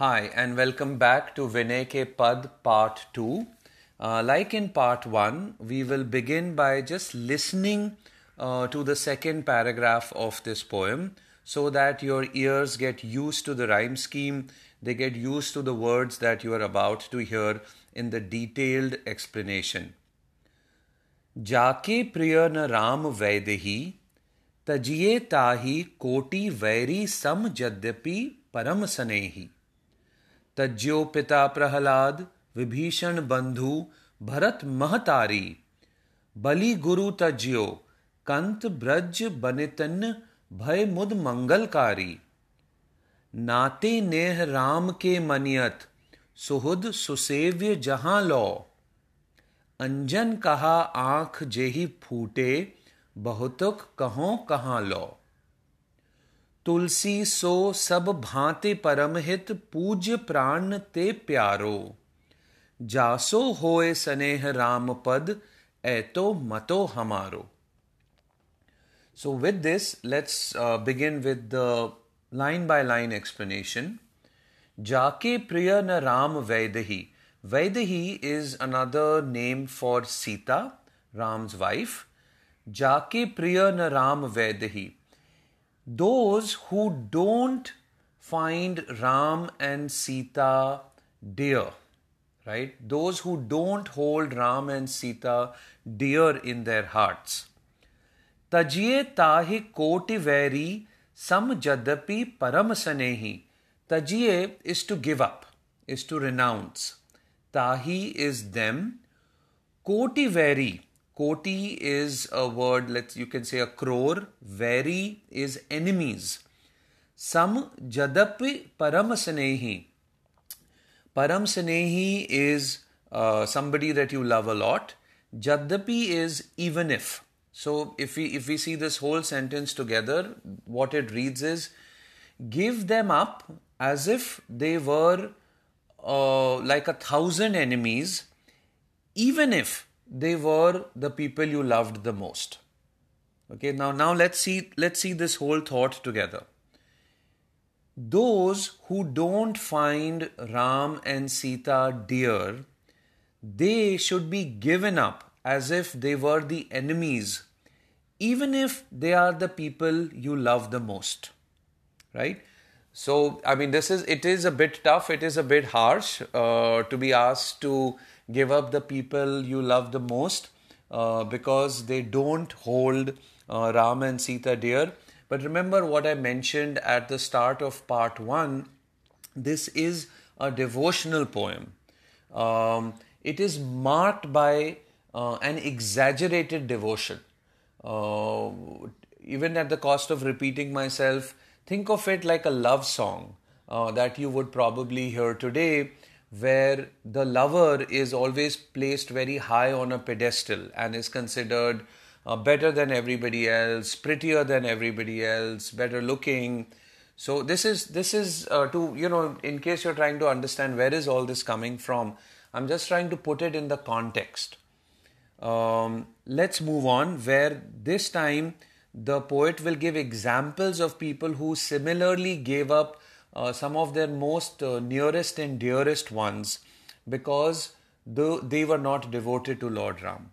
Hi, and welcome back to Vinay Ke Pad Part 2. Uh, like in Part 1, we will begin by just listening uh, to the second paragraph of this poem so that your ears get used to the rhyme scheme, they get used to the words that you are about to hear in the detailed explanation. जाके प्रिय न राम वैदेही तजिए ताही कोटि vary सम यद्यपि परम स्नेही तज्यो पिता प्रहलाद, विभीषण बंधु, भरत महतारी। बलि गुरु तज्यो कंत ब्रज बनितन, भय मुद मंगलकारी। नाते नेह राम के मनियत, सुहद सुसेव्य जहाँ लो। अंजन कहा आँख जेही फूटे, बहुतुक कहो कहाँ लो। तुलसी सो सब भांति परम हित पूज प्राण ते प्यारो। जासो होए स्नेह राम पद तो मतो हमारो। So with this let's begin with the line by line explanation जाके प्रिय न Ram Vaidehi. Vaidehi is another name for Sita Ram's wife जाके प्रिय न Ram Vaidehi. Those who don't find Ram and Sita dear, right? Those who don't hold Ram and Sita dear in their hearts. Tajiye tahi koti veri sam jadapi param sanehi. Tajiye is to give up, is to renounce. Tahi is them. Koti veri. Koti is a word, let's you can say a crore. Veri is enemies. Sam jadapi param sanehi. Param sanehi is uh, somebody that you love a lot. Jadapi is even if. So if we if we see this whole sentence together, what it reads is give them up as if they were uh, like a thousand enemies, even if they were the people you loved the most. Okay, now now let's see let's see this whole thought together. Those who don't find Ram and Sita dear, they should be given up as if they were the enemies, even if they are the people you love the most. Right? So, I mean, this is it is a bit tough. It is a bit harsh uh, to be asked to give up the people you love the most uh, because they don't hold uh, Ram and Sita dear. But remember what I mentioned at the start of part one. This is a devotional poem. Um, it is marked by uh, an exaggerated devotion. Uh, even at the cost of repeating myself, Think of it like a love song uh, that you would probably hear today, where the lover is always placed very high on a pedestal and is considered uh, better than everybody else, prettier than everybody else, better looking. So this is this is uh, to you know in case you're trying to understand where is all this coming from. I'm just trying to put it in the context. Um, let's move on. Where this time the poet will give examples of people who similarly gave up uh, some of their most uh, nearest and dearest ones because the, they were not devoted to Lord Ram.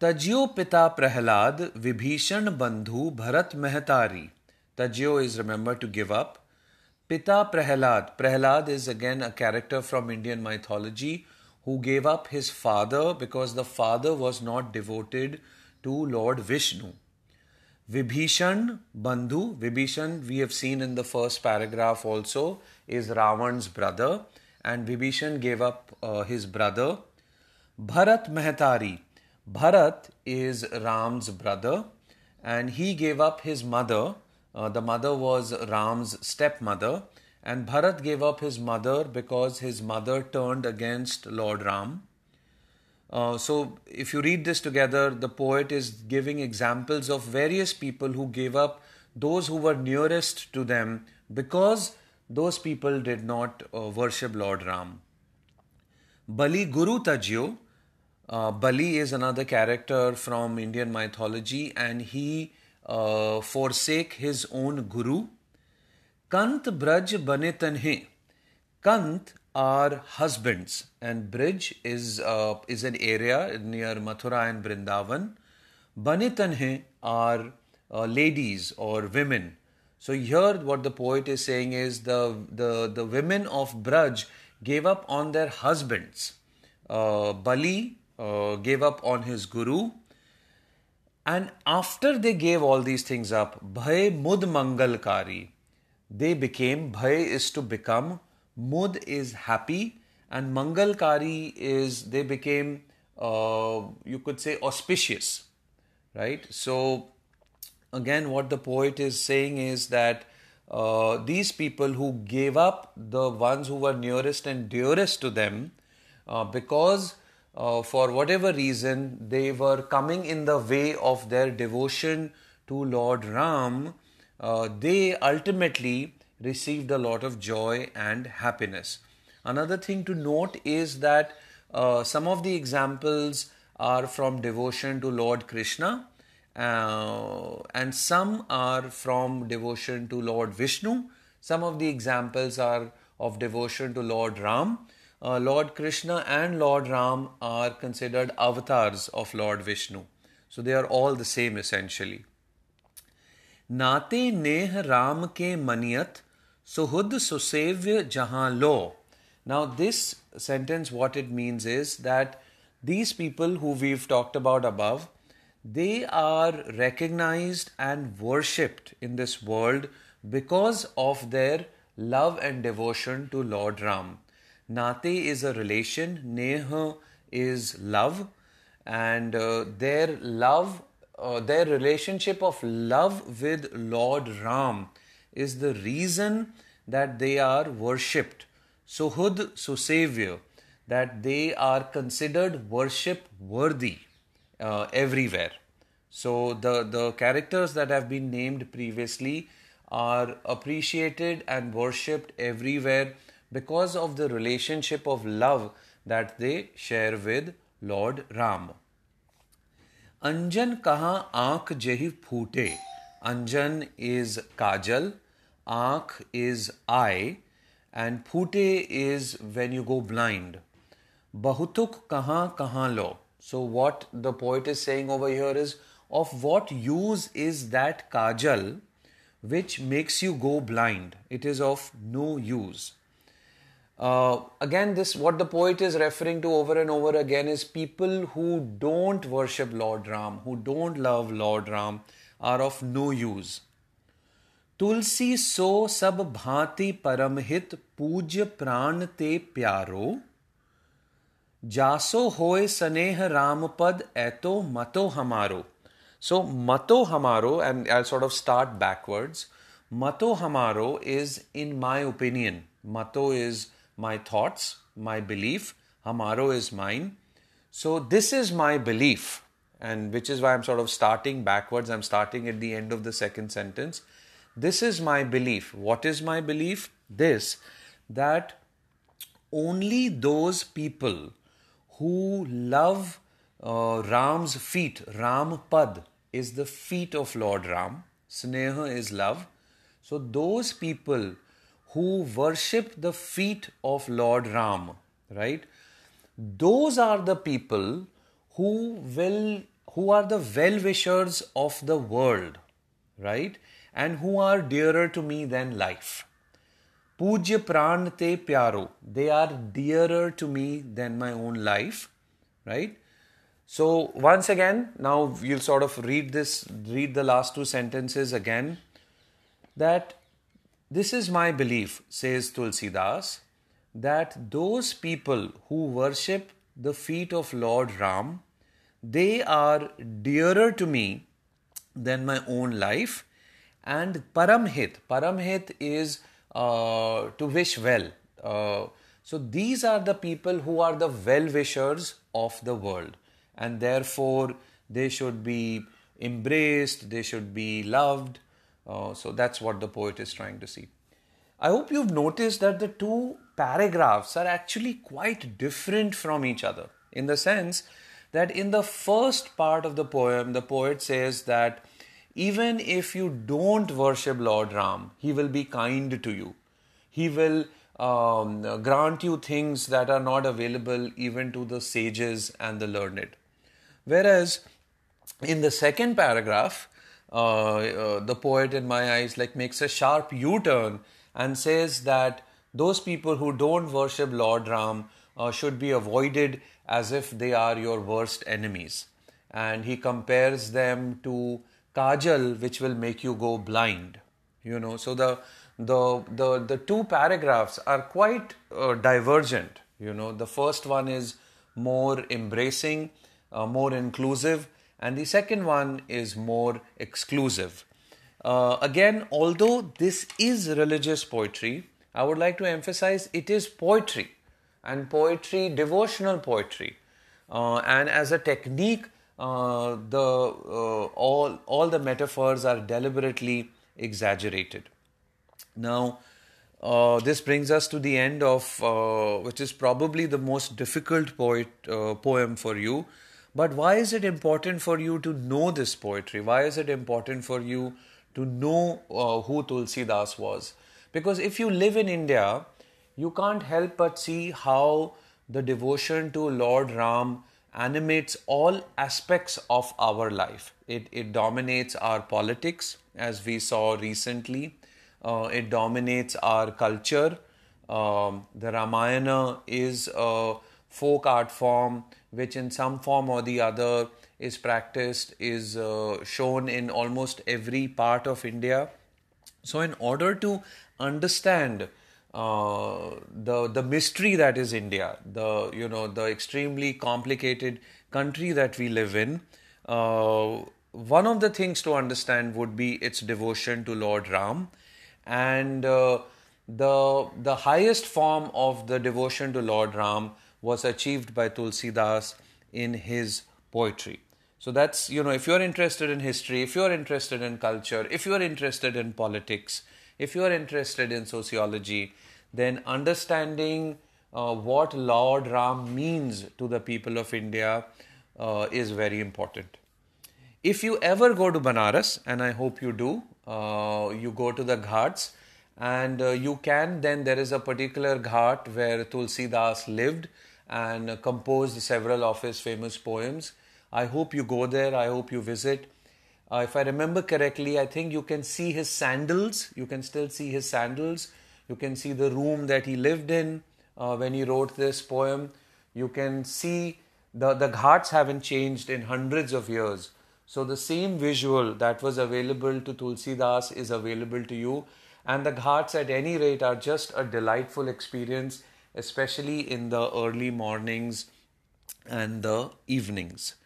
Tajyo Pita Prahlad Vibhishan Bandhu Bharat Mehtari. Tajyo is remembered to give up. Pita Prahlad. Prahlad is again a character from Indian mythology who gave up his father because the father was not devoted to Lord Vishnu. Vibhishan Bandhu, Vibhishan we have seen in the first paragraph also is Ravan's brother and Vibhishan gave up uh, his brother. Bharat Mehtari, Bharat is Ram's brother and he gave up his mother. Uh, the mother was Ram's stepmother and Bharat gave up his mother because his mother turned against Lord Ram. Uh, so, if you read this together, the poet is giving examples of various people who gave up those who were nearest to them because those people did not uh, worship Lord Ram. Bali Guru Tajyo. Uh, Bali is another character from Indian mythology and he uh, forsake his own guru. Kant Braj Banitanhe. Kant are husbands, and Brij is, uh, is an area near Mathura and Brindavan. Banitanhe are uh, ladies or women. So here what the poet is saying is the, the, the women of Braj gave up on their husbands. Uh, Bali uh, gave up on his guru. And after they gave all these things up, Bhay Mud Mangalkari, they became, Bhay is to become, Mud is happy, and Mangalkari is, they became, uh, you could say, auspicious, right? So, again, what the poet is saying is that uh, these people who gave up the ones who were nearest and dearest to them uh, because uh, for whatever reason they were coming in the way of their devotion to Lord Ram, uh, they ultimately received a lot of joy and happiness. Another thing to note is that uh, some of the examples are from devotion to Lord Krishna uh, and some are from devotion to Lord Vishnu. Some of the examples are of devotion to Lord Ram. Uh, Lord Krishna and Lord Ram are considered avatars of Lord Vishnu. So they are all the same essentially. नाते नेह राम के मनियत Suhud susev jahan lo. Now, this sentence, what it means is that these people who we've talked about above, they are recognized and worshipped in this world because of their love and devotion to Lord Ram. Nate is a relation, Neh is love, and uh, their love, uh, their relationship of love with Lord Ram is the reason that they are worshipped. Suhud, Susavior, that they are considered worship worthy uh, everywhere. So the, the characters that have been named previously are appreciated and worshipped everywhere because of the relationship of love that they share with Lord Ram. Anjan kaha aankh jehi phoote. Anjan is kajal, aankh is eye, and phoote is when you go blind. Bahutuk kaha kaha lo. So what the poet is saying over here is of what use is that kajal which makes you go blind? It is of no use. Uh, again, this what the poet is referring to over and over again is people who don't worship Lord Ram, who don't love Lord Ram, are of no use. तुलसी सो सब भांति परमहित पूज्य प्राण ते प्यारो जासो होए स्नेह राम पद ऐतो मतो हमारो so mato hamaro, and I'll sort of start backwards. Mato hamaro is in my opinion. Mato is my thoughts, my belief. Hamaro is mine. So this is my belief, and which is why I'm sort of starting backwards. I'm starting at the end of the second sentence. This is my belief. What is my belief? This that only those people who love uh, Ram's feet, Ram Pad is the feet of Lord Ram. Sneha is love. So those people who worship the feet of Lord Ram, right? Those are the people who will who are the well-wishers of the world, right? And who are dearer to me than life. Pujya pran te pyaro. They are dearer to me than my own life, right? So once again, now you'll sort of read this, read the last two sentences again. That this is my belief, says Tulsidas, that those people who worship the feet of Lord Ram, they are dearer to me than my own life. And Paramhit, Paramhit is uh, to wish well. Uh, so these are the people who are the well wishers of the world and therefore they should be embraced, they should be loved. Uh, so that's what the poet is trying to see. I hope you've noticed that the two paragraphs are actually quite different from each other in the sense that in the first part of the poem, the poet says that even if you don't worship Lord Ram, He will be kind to you. He will um, grant you things that are not available even to the sages and the learned. Whereas in the second paragraph, uh, uh, the poet, in my eyes, like makes a sharp U-turn and says that those people who don't worship Lord Ram uh, should be avoided as if they are your worst enemies. And he compares them to kajal, which will make you go blind. You know, so the the the the two paragraphs are quite uh, divergent. You know, the first one is more embracing, uh, more inclusive, and the second one is more exclusive. Uh, again, although this is religious poetry, I would like to emphasize it is poetry and poetry, devotional poetry. Uh, and as a technique, uh, the uh, all all the metaphors are deliberately exaggerated. Now, uh, this brings us to the end of uh, which is probably the most difficult poet uh, poem for you. But why is it important for you to know this poetry? Why is it important for you to know who Tulsidas was? Because if you live in India, you can't help but see how the devotion to Lord Ram animates all aspects of our life. It, it dominates our politics, as we saw recently. Uh, it dominates our culture. Um, the Ramayana is a folk art form which, in some form or the other, is practiced, is uh, shown in almost every part of India. So, in order to understand uh, the the mystery that is India, the you know the extremely complicated country that we live in. Uh, one of the things to understand would be its devotion to Lord Ram, and uh, the the highest form of the devotion to Lord Ram was achieved by Tulsidas in his poetry. So that's you know if you're interested in history, if you're interested in culture, if you're interested in politics, if you're interested in sociology, then understanding uh, what Lord Ram means to the people of India uh, is very important. If you ever go to Banaras, and I hope you do, uh, you go to the Ghats, and uh, you can then there is a particular Ghat where Tulsidas lived and composed several of his famous poems. I hope you go there. I hope you visit. Uh, if I remember correctly, I think you can see his sandals. You can still see his sandals you can see the room that he lived in uh, when he wrote this poem. You can see the, the ghats haven't changed in hundreds of years. So the same visual that was available to Tulsidas is available to you. And the ghats at any rate are just a delightful experience, especially in the early mornings and the evenings.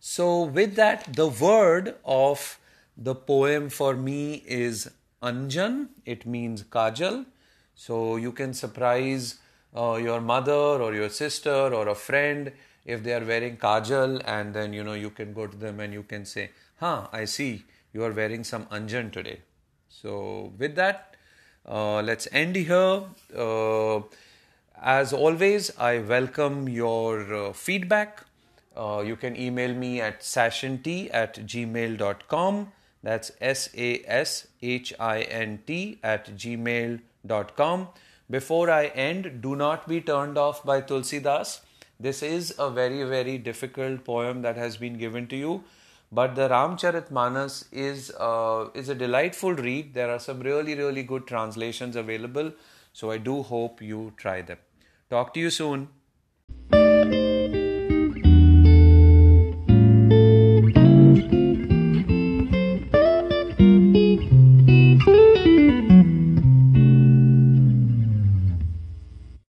So, with that, the word of the poem for me is Anjan. It means Kajal. So you can surprise uh, your mother or your sister or a friend if they are wearing kajal, and then you know you can go to them and you can say, "Huh, I see you are wearing some anjan today." So with that, uh, let's end here. Uh, as always, I welcome your uh, feedback. Uh, you can email me at sashint at gmail.com. That's S A S H I N T at gmail.com com. Before I end, do not be turned off by Tulsidas. This is a very, very difficult poem that has been given to you. But the Ramcharitmanas is, uh, is a delightful read. There are some really, really good translations available. So I do hope you try them. Talk to you soon.